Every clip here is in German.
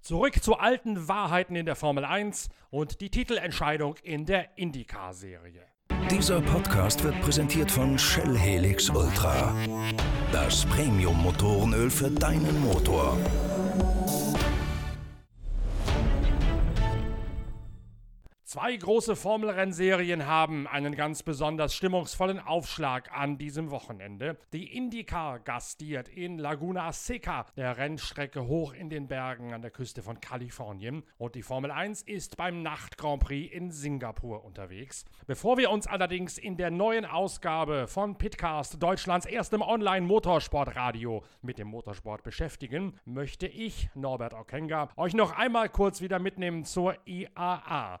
Zurück zu alten Wahrheiten in der Formel 1 und die Titelentscheidung in der IndyCar-Serie. Dieser Podcast wird präsentiert von Shell Helix Ultra. Das Premium-Motorenöl für deinen Motor. Zwei große Formelrennserien haben einen ganz besonders stimmungsvollen Aufschlag an diesem Wochenende. Die IndyCar gastiert in Laguna Seca, der Rennstrecke hoch in den Bergen an der Küste von Kalifornien. Und die Formel 1 ist beim Nacht Grand Prix in Singapur unterwegs. Bevor wir uns allerdings in der neuen Ausgabe von Pitcast, Deutschlands erstem Online-Motorsportradio, mit dem Motorsport beschäftigen, möchte ich, Norbert Okenga, euch noch einmal kurz wieder mitnehmen zur IAA.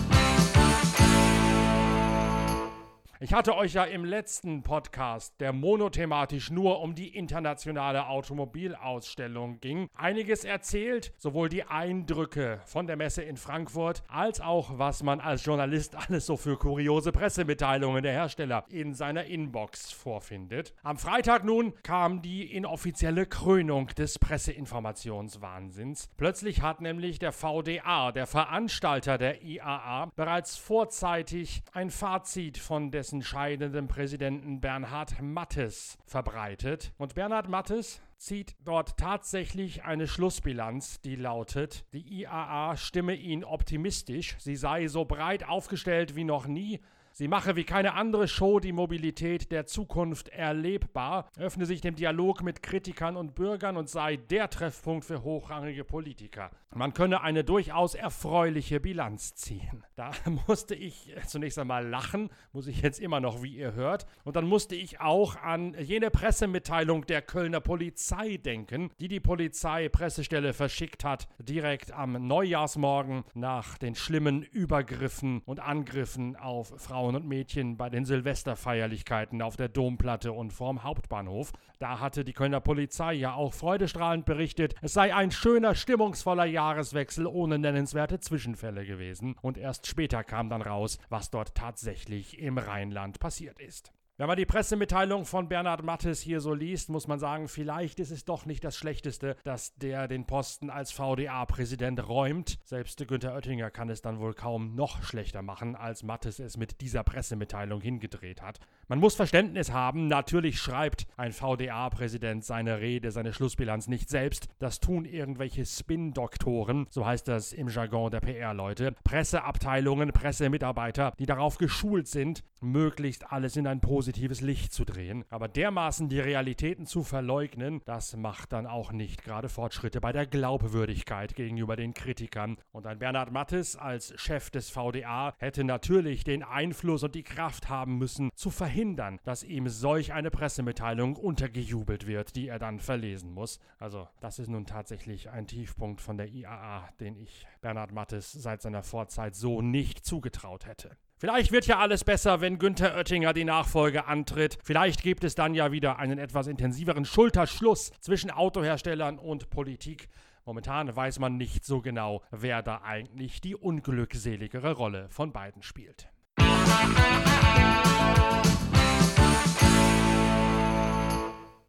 Ich hatte euch ja im letzten Podcast, der monothematisch nur um die internationale Automobilausstellung ging, einiges erzählt, sowohl die Eindrücke von der Messe in Frankfurt, als auch was man als Journalist alles so für kuriose Pressemitteilungen der Hersteller in seiner Inbox vorfindet. Am Freitag nun kam die inoffizielle Krönung des Presseinformationswahnsinns. Plötzlich hat nämlich der VDA, der Veranstalter der IAA, bereits vorzeitig ein Fazit von dessen scheidenden Präsidenten Bernhard Mattes verbreitet. Und Bernhard Mattes zieht dort tatsächlich eine Schlussbilanz, die lautet, die IAA stimme ihn optimistisch, sie sei so breit aufgestellt wie noch nie, Sie mache wie keine andere Show die Mobilität der Zukunft erlebbar, öffne sich dem Dialog mit Kritikern und Bürgern und sei der Treffpunkt für hochrangige Politiker. Man könne eine durchaus erfreuliche Bilanz ziehen. Da musste ich zunächst einmal lachen, muss ich jetzt immer noch, wie ihr hört. Und dann musste ich auch an jene Pressemitteilung der Kölner Polizei denken, die die Polizeipressestelle verschickt hat, direkt am Neujahrsmorgen nach den schlimmen Übergriffen und Angriffen auf Frauen Frauen und Mädchen bei den Silvesterfeierlichkeiten auf der Domplatte und vorm Hauptbahnhof. Da hatte die Kölner Polizei ja auch freudestrahlend berichtet, es sei ein schöner, stimmungsvoller Jahreswechsel ohne nennenswerte Zwischenfälle gewesen. Und erst später kam dann raus, was dort tatsächlich im Rheinland passiert ist. Wenn man die Pressemitteilung von Bernhard Mattes hier so liest, muss man sagen, vielleicht ist es doch nicht das Schlechteste, dass der den Posten als VDA-Präsident räumt. Selbst Günther Oettinger kann es dann wohl kaum noch schlechter machen, als Mattes es mit dieser Pressemitteilung hingedreht hat. Man muss Verständnis haben, natürlich schreibt ein VDA-Präsident seine Rede, seine Schlussbilanz nicht selbst. Das tun irgendwelche Spin-Doktoren, so heißt das im Jargon der PR-Leute, Presseabteilungen, Pressemitarbeiter, die darauf geschult sind, möglichst alles in ein positives positives Licht zu drehen. Aber dermaßen die Realitäten zu verleugnen, das macht dann auch nicht gerade Fortschritte bei der Glaubwürdigkeit gegenüber den Kritikern. Und ein Bernhard Mattes als Chef des VDA hätte natürlich den Einfluss und die Kraft haben müssen, zu verhindern, dass ihm solch eine Pressemitteilung untergejubelt wird, die er dann verlesen muss. Also, das ist nun tatsächlich ein Tiefpunkt von der IAA, den ich Bernhard Mattes seit seiner Vorzeit so nicht zugetraut hätte. Vielleicht wird ja alles besser, wenn Günther Oettinger die Nachfolge antritt. Vielleicht gibt es dann ja wieder einen etwas intensiveren Schulterschluss zwischen Autoherstellern und Politik. Momentan weiß man nicht so genau, wer da eigentlich die unglückseligere Rolle von beiden spielt.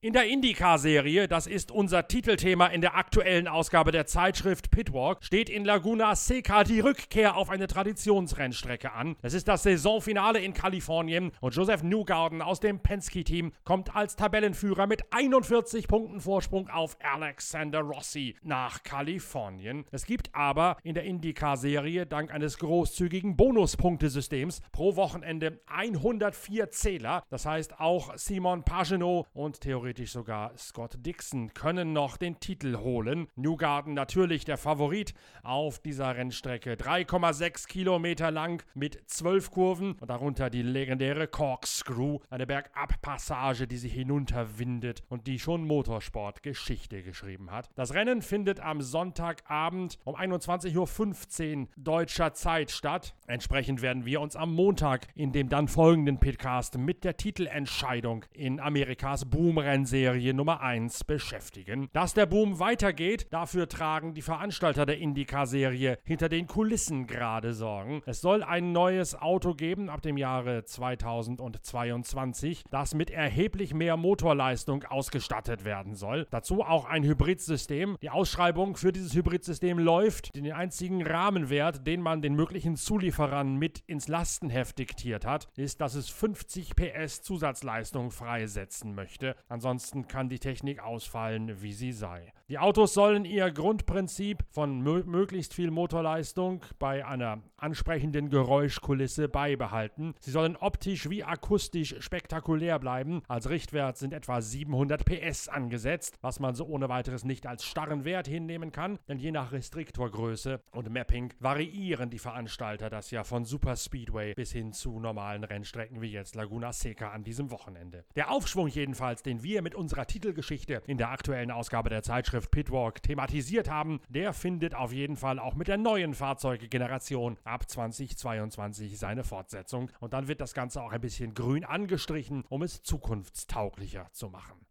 In der IndyCar-Serie, das ist unser Titelthema in der aktuellen Ausgabe der Zeitschrift Pitwalk, steht in Laguna Seca die Rückkehr auf eine Traditionsrennstrecke an. Es ist das Saisonfinale in Kalifornien und Joseph Newgarden aus dem Penske-Team kommt als Tabellenführer mit 41 Punkten Vorsprung auf Alexander Rossi nach Kalifornien. Es gibt aber in der IndyCar-Serie dank eines großzügigen Bonuspunktesystems pro Wochenende 104 Zähler. Das heißt, auch Simon Pagenaud und theoretisch theoretisch sogar Scott Dixon können noch den Titel holen. Newgarden natürlich der Favorit auf dieser Rennstrecke. 3,6 Kilometer lang mit 12 Kurven und darunter die legendäre Corkscrew, eine Bergabpassage, die sich hinunterwindet und die schon Motorsport-Geschichte geschrieben hat. Das Rennen findet am Sonntagabend um 21.15 Uhr deutscher Zeit statt. Entsprechend werden wir uns am Montag in dem dann folgenden Pitcast mit der Titelentscheidung in Amerikas Boomrennen Rennserie Nummer 1 beschäftigen. Dass der Boom weitergeht, dafür tragen die Veranstalter der IndyCar-Serie hinter den Kulissen gerade Sorgen. Es soll ein neues Auto geben ab dem Jahre 2022, das mit erheblich mehr Motorleistung ausgestattet werden soll. Dazu auch ein Hybridsystem. Die Ausschreibung für dieses Hybridsystem läuft. Den einzigen Rahmenwert, den man den möglichen Zulieferern mit ins Lastenheft diktiert hat, ist, dass es 50 PS Zusatzleistung freisetzen möchte. Ansonsten kann die Technik ausfallen, wie sie sei. Die Autos sollen ihr Grundprinzip von möglichst viel Motorleistung bei einer ansprechenden Geräuschkulisse beibehalten. Sie sollen optisch wie akustisch spektakulär bleiben. Als Richtwert sind etwa 700 PS angesetzt, was man so ohne weiteres nicht als starren Wert hinnehmen kann, denn je nach Restriktorgröße und Mapping variieren die Veranstalter das ja von Super Speedway bis hin zu normalen Rennstrecken wie jetzt Laguna Seca an diesem Wochenende. Der Aufschwung jedenfalls, den wir mit unserer Titelgeschichte in der aktuellen Ausgabe der Zeitschrift Pitwalk thematisiert haben, der findet auf jeden Fall auch mit der neuen Fahrzeuggeneration ab 2022 seine Fortsetzung. Und dann wird das Ganze auch ein bisschen grün angestrichen, um es zukunftstauglicher zu machen.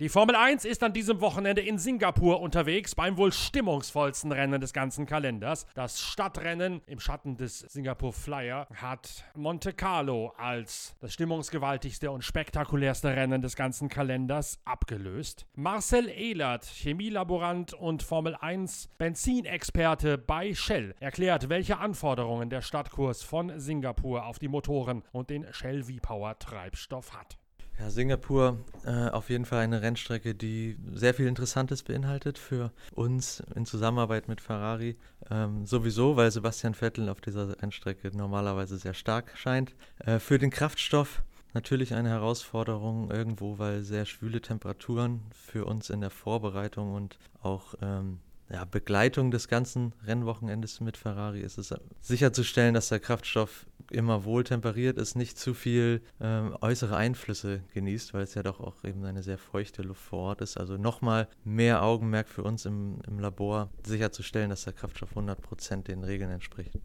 Die Formel 1 ist an diesem Wochenende in Singapur unterwegs beim wohl stimmungsvollsten Rennen des ganzen Kalenders. Das Stadtrennen im Schatten des Singapur Flyer hat Monte Carlo als das stimmungsgewaltigste und spektakulärste Rennen des ganzen Kalenders abgelöst. Marcel Ehlert, Chemielaborant und Formel 1 Benzinexperte bei Shell, erklärt, welche Anforderungen der Stadtkurs von Singapur auf die Motoren und den Shell V-Power Treibstoff hat. Ja, Singapur äh, auf jeden Fall eine Rennstrecke, die sehr viel Interessantes beinhaltet für uns in Zusammenarbeit mit Ferrari. Ähm, sowieso, weil Sebastian Vettel auf dieser Rennstrecke normalerweise sehr stark scheint. Äh, für den Kraftstoff natürlich eine Herausforderung irgendwo, weil sehr schwüle Temperaturen für uns in der Vorbereitung und auch ähm, ja, Begleitung des ganzen Rennwochenendes mit Ferrari ist es sicherzustellen, dass der Kraftstoff immer wohl temperiert ist, nicht zu viel ähm, äußere Einflüsse genießt, weil es ja doch auch eben eine sehr feuchte Luft vor Ort ist. Also nochmal mehr Augenmerk für uns im, im Labor, sicherzustellen, dass der Kraftstoff 100% den Regeln entspricht.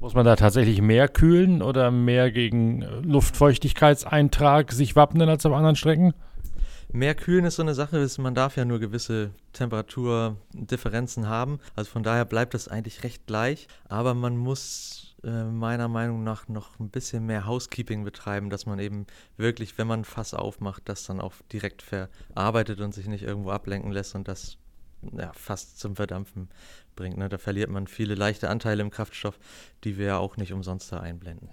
Muss man da tatsächlich mehr kühlen oder mehr gegen Luftfeuchtigkeitseintrag sich wappnen als auf anderen Strecken? Mehr kühlen ist so eine Sache, man darf ja nur gewisse Temperaturdifferenzen haben. Also von daher bleibt das eigentlich recht gleich. Aber man muss äh, meiner Meinung nach noch ein bisschen mehr Housekeeping betreiben, dass man eben wirklich, wenn man ein Fass aufmacht, das dann auch direkt verarbeitet und sich nicht irgendwo ablenken lässt und das ja, fast zum Verdampfen bringt. Ne? Da verliert man viele leichte Anteile im Kraftstoff, die wir ja auch nicht umsonst da einblenden.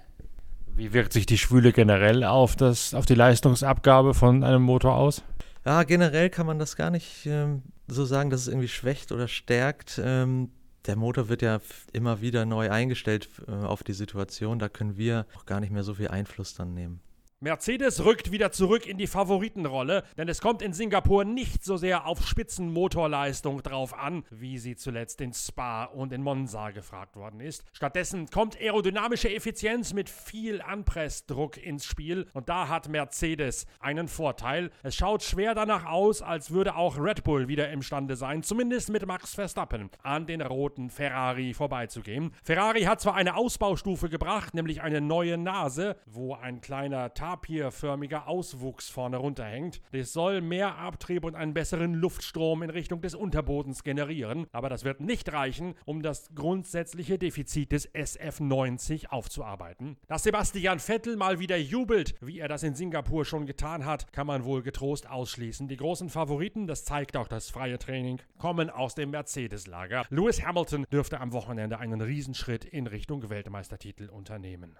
Wie wirkt sich die Schwüle generell auf, das, auf die Leistungsabgabe von einem Motor aus? Ja, generell kann man das gar nicht ähm, so sagen, dass es irgendwie schwächt oder stärkt. Ähm, der Motor wird ja immer wieder neu eingestellt äh, auf die Situation. Da können wir auch gar nicht mehr so viel Einfluss dann nehmen. Mercedes rückt wieder zurück in die Favoritenrolle, denn es kommt in Singapur nicht so sehr auf Spitzenmotorleistung drauf an, wie sie zuletzt in Spa und in Monza gefragt worden ist. Stattdessen kommt aerodynamische Effizienz mit viel Anpressdruck ins Spiel und da hat Mercedes einen Vorteil. Es schaut schwer danach aus, als würde auch Red Bull wieder imstande sein, zumindest mit Max Verstappen, an den roten Ferrari vorbeizugehen. Ferrari hat zwar eine Ausbaustufe gebracht, nämlich eine neue Nase, wo ein kleiner Tar tapirförmiger Auswuchs vorne runterhängt. Das soll mehr Abtrieb und einen besseren Luftstrom in Richtung des Unterbodens generieren, aber das wird nicht reichen, um das grundsätzliche Defizit des SF90 aufzuarbeiten. Dass Sebastian Vettel mal wieder jubelt, wie er das in Singapur schon getan hat, kann man wohl getrost ausschließen. Die großen Favoriten, das zeigt auch das freie Training, kommen aus dem Mercedes-Lager. Lewis Hamilton dürfte am Wochenende einen Riesenschritt in Richtung Weltmeistertitel unternehmen.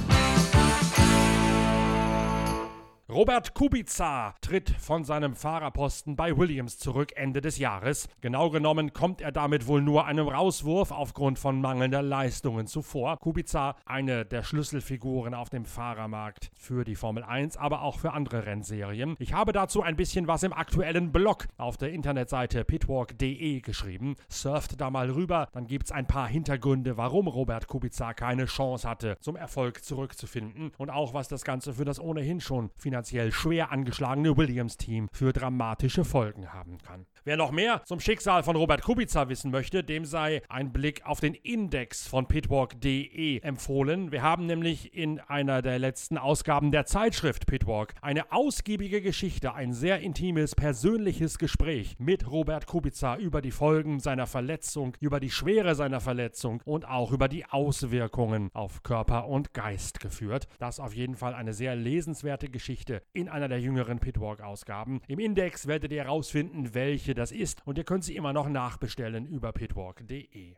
Robert Kubica tritt von seinem Fahrerposten bei Williams zurück Ende des Jahres. Genau genommen kommt er damit wohl nur einem Rauswurf aufgrund von mangelnder Leistungen zuvor. Kubica, eine der Schlüsselfiguren auf dem Fahrermarkt für die Formel 1, aber auch für andere Rennserien. Ich habe dazu ein bisschen was im aktuellen Blog auf der Internetseite pitwalk.de geschrieben. Surft da mal rüber, dann gibt es ein paar Hintergründe, warum Robert Kubica keine Chance hatte, zum Erfolg zurückzufinden und auch was das Ganze für das ohnehin schon finanzielle finanziell schwer angeschlagene Williams-Team für dramatische Folgen haben kann. Wer noch mehr zum Schicksal von Robert Kubica wissen möchte, dem sei ein Blick auf den Index von pitwalk.de empfohlen. Wir haben nämlich in einer der letzten Ausgaben der Zeitschrift Pitwalk eine ausgiebige Geschichte, ein sehr intimes, persönliches Gespräch mit Robert Kubica über die Folgen seiner Verletzung, über die Schwere seiner Verletzung und auch über die Auswirkungen auf Körper und Geist geführt. Das auf jeden Fall eine sehr lesenswerte Geschichte in einer der jüngeren Pitwalk-Ausgaben. Im Index werdet ihr herausfinden, welche das ist und ihr könnt sie immer noch nachbestellen über pitwalk.de.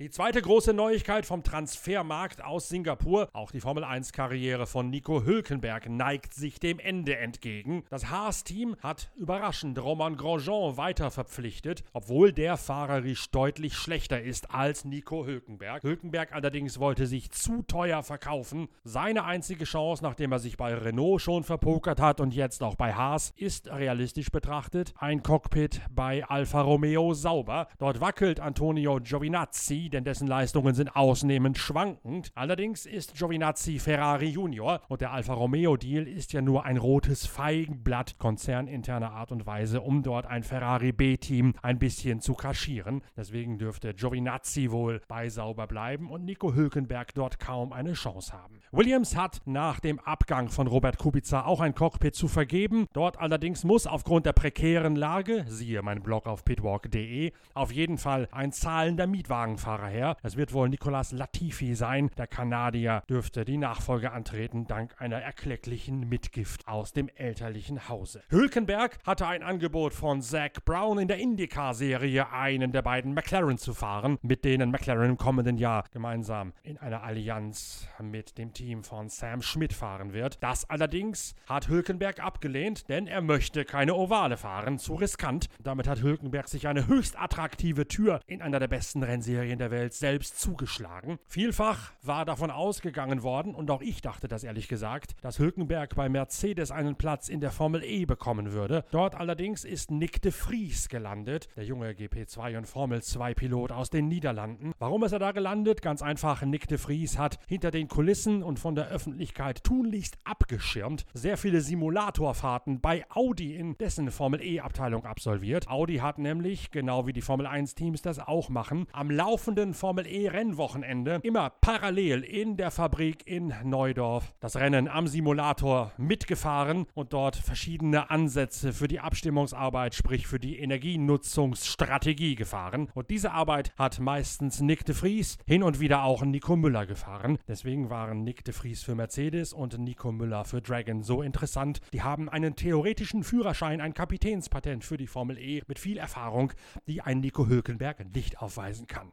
Die zweite große Neuigkeit vom Transfermarkt aus Singapur, auch die Formel 1-Karriere von Nico Hülkenberg neigt sich dem Ende entgegen. Das Haas-Team hat überraschend Roman Grosjean weiter verpflichtet, obwohl der fahrerisch deutlich schlechter ist als Nico Hülkenberg. Hülkenberg allerdings wollte sich zu teuer verkaufen. Seine einzige Chance, nachdem er sich bei Renault schon verpokert hat und jetzt auch bei Haas, ist realistisch betrachtet ein Cockpit bei Alfa Romeo sauber. Dort wackelt Antonio Giovinazzi denn dessen Leistungen sind ausnehmend schwankend. Allerdings ist Giovinazzi Ferrari Junior und der Alfa Romeo Deal ist ja nur ein rotes Feigenblatt konzerninterner Art und Weise, um dort ein Ferrari B-Team ein bisschen zu kaschieren. Deswegen dürfte Giovinazzi wohl bei sauber bleiben und Nico Hülkenberg dort kaum eine Chance haben. Williams hat nach dem Abgang von Robert Kubica auch ein Cockpit zu vergeben. Dort allerdings muss aufgrund der prekären Lage, siehe mein Blog auf pitwalk.de, auf jeden Fall ein zahlender Mietwagenfahrer Fahrer her. Es wird wohl Nicolas Latifi sein. Der Kanadier dürfte die Nachfolge antreten, dank einer erklecklichen Mitgift aus dem elterlichen Hause. Hülkenberg hatte ein Angebot von Zach Brown in der IndyCar-Serie, einen der beiden McLaren zu fahren, mit denen McLaren im kommenden Jahr gemeinsam in einer Allianz mit dem Team von Sam Schmidt fahren wird. Das allerdings hat Hülkenberg abgelehnt, denn er möchte keine Ovale fahren, zu riskant. Damit hat Hülkenberg sich eine höchst attraktive Tür in einer der besten Rennserien der der Welt selbst zugeschlagen. Vielfach war davon ausgegangen worden, und auch ich dachte das ehrlich gesagt, dass Hülkenberg bei Mercedes einen Platz in der Formel E bekommen würde. Dort allerdings ist Nick de Vries gelandet, der junge GP2 und Formel 2 Pilot aus den Niederlanden. Warum ist er da gelandet? Ganz einfach, Nick de Vries hat hinter den Kulissen und von der Öffentlichkeit tunlichst abgeschirmt sehr viele Simulatorfahrten bei Audi in dessen Formel E Abteilung absolviert. Audi hat nämlich, genau wie die Formel 1 Teams das auch machen, am Laufen laufenden Formel E Rennwochenende immer parallel in der Fabrik in Neudorf das Rennen am Simulator mitgefahren und dort verschiedene Ansätze für die Abstimmungsarbeit, sprich für die Energienutzungsstrategie gefahren. Und diese Arbeit hat meistens Nick de Vries, hin und wieder auch Nico Müller gefahren. Deswegen waren Nick de Vries für Mercedes und Nico Müller für Dragon so interessant. Die haben einen theoretischen Führerschein, ein Kapitänspatent für die Formel E mit viel Erfahrung, die ein Nico Hülkenberg nicht aufweisen kann.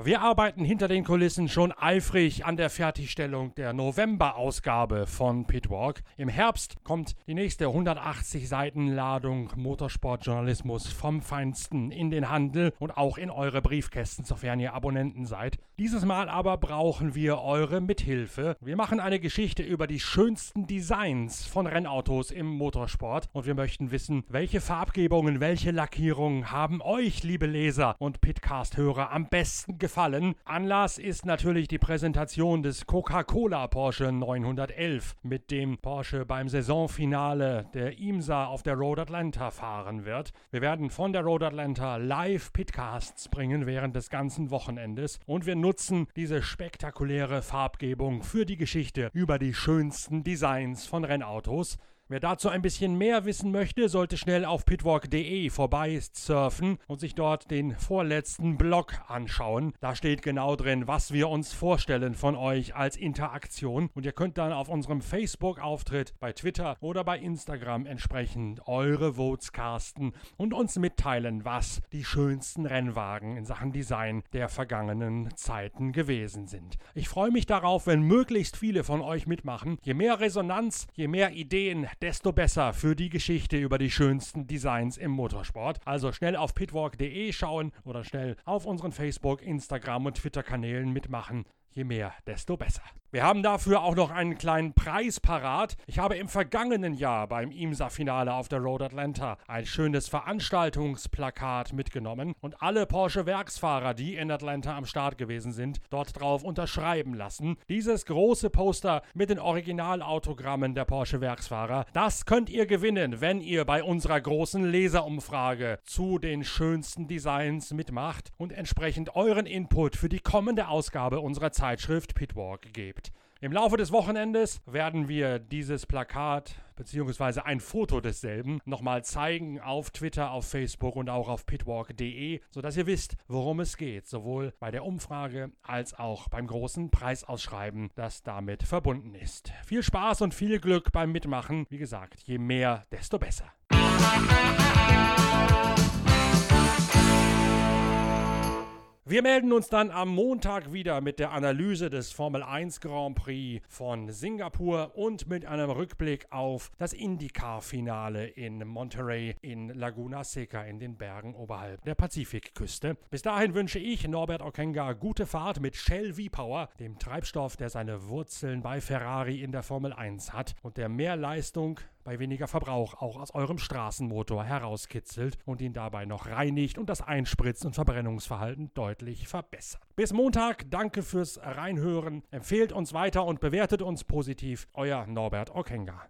Wir arbeiten hinter den Kulissen schon eifrig an der Fertigstellung der November-Ausgabe von Pitwalk. Im Herbst kommt die nächste 180 Seiten Ladung Motorsportjournalismus vom Feinsten in den Handel und auch in eure Briefkästen, sofern ihr Abonnenten seid. Dieses Mal aber brauchen wir eure Mithilfe. Wir machen eine Geschichte über die schönsten Designs von Rennautos im Motorsport und wir möchten wissen, welche Farbgebungen, welche Lackierungen haben euch, liebe Leser und Pitcast-Hörer, am besten gefallen. Anlass ist natürlich die Präsentation des Coca-Cola Porsche 911, mit dem Porsche beim Saisonfinale der IMSA auf der Road Atlanta fahren wird. Wir werden von der Road Atlanta live Pitcasts bringen während des ganzen Wochenendes und wir nutzen diese spektakuläre Farbgebung für die Geschichte über die schönsten Designs von Rennautos. Wer dazu ein bisschen mehr wissen möchte, sollte schnell auf pitwalk.de vorbei surfen und sich dort den vorletzten Blog anschauen. Da steht genau drin, was wir uns vorstellen von euch als Interaktion. Und ihr könnt dann auf unserem Facebook-Auftritt, bei Twitter oder bei Instagram entsprechend eure Votes casten und uns mitteilen, was die schönsten Rennwagen in Sachen Design der vergangenen Zeiten gewesen sind. Ich freue mich darauf, wenn möglichst viele von euch mitmachen. Je mehr Resonanz, je mehr Ideen, desto besser für die Geschichte über die schönsten Designs im Motorsport. Also schnell auf pitwalk.de schauen oder schnell auf unseren Facebook, Instagram und Twitter-Kanälen mitmachen. Je mehr, desto besser. Wir haben dafür auch noch einen kleinen Preis parat. Ich habe im vergangenen Jahr beim IMSA-Finale auf der Road Atlanta ein schönes Veranstaltungsplakat mitgenommen und alle Porsche-Werksfahrer, die in Atlanta am Start gewesen sind, dort drauf unterschreiben lassen. Dieses große Poster mit den Originalautogrammen der Porsche-Werksfahrer, das könnt ihr gewinnen, wenn ihr bei unserer großen Leserumfrage zu den schönsten Designs mitmacht und entsprechend euren Input für die kommende Ausgabe unserer Zeitschrift Pitwalk gebt. Im Laufe des Wochenendes werden wir dieses Plakat bzw. ein Foto desselben nochmal zeigen auf Twitter, auf Facebook und auch auf pitwalk.de, sodass ihr wisst, worum es geht, sowohl bei der Umfrage als auch beim großen Preisausschreiben, das damit verbunden ist. Viel Spaß und viel Glück beim Mitmachen. Wie gesagt, je mehr, desto besser. Wir melden uns dann am Montag wieder mit der Analyse des Formel 1 Grand Prix von Singapur und mit einem Rückblick auf das IndyCar-Finale in Monterey in Laguna Seca in den Bergen oberhalb der Pazifikküste. Bis dahin wünsche ich Norbert Okenga gute Fahrt mit Shell V-Power, dem Treibstoff, der seine Wurzeln bei Ferrari in der Formel 1 hat und der mehr Leistung bei weniger Verbrauch auch aus eurem Straßenmotor herauskitzelt und ihn dabei noch reinigt und das Einspritz- und Verbrennungsverhalten deutlich verbessert. Bis Montag, danke fürs Reinhören, empfehlt uns weiter und bewertet uns positiv. Euer Norbert Okenga.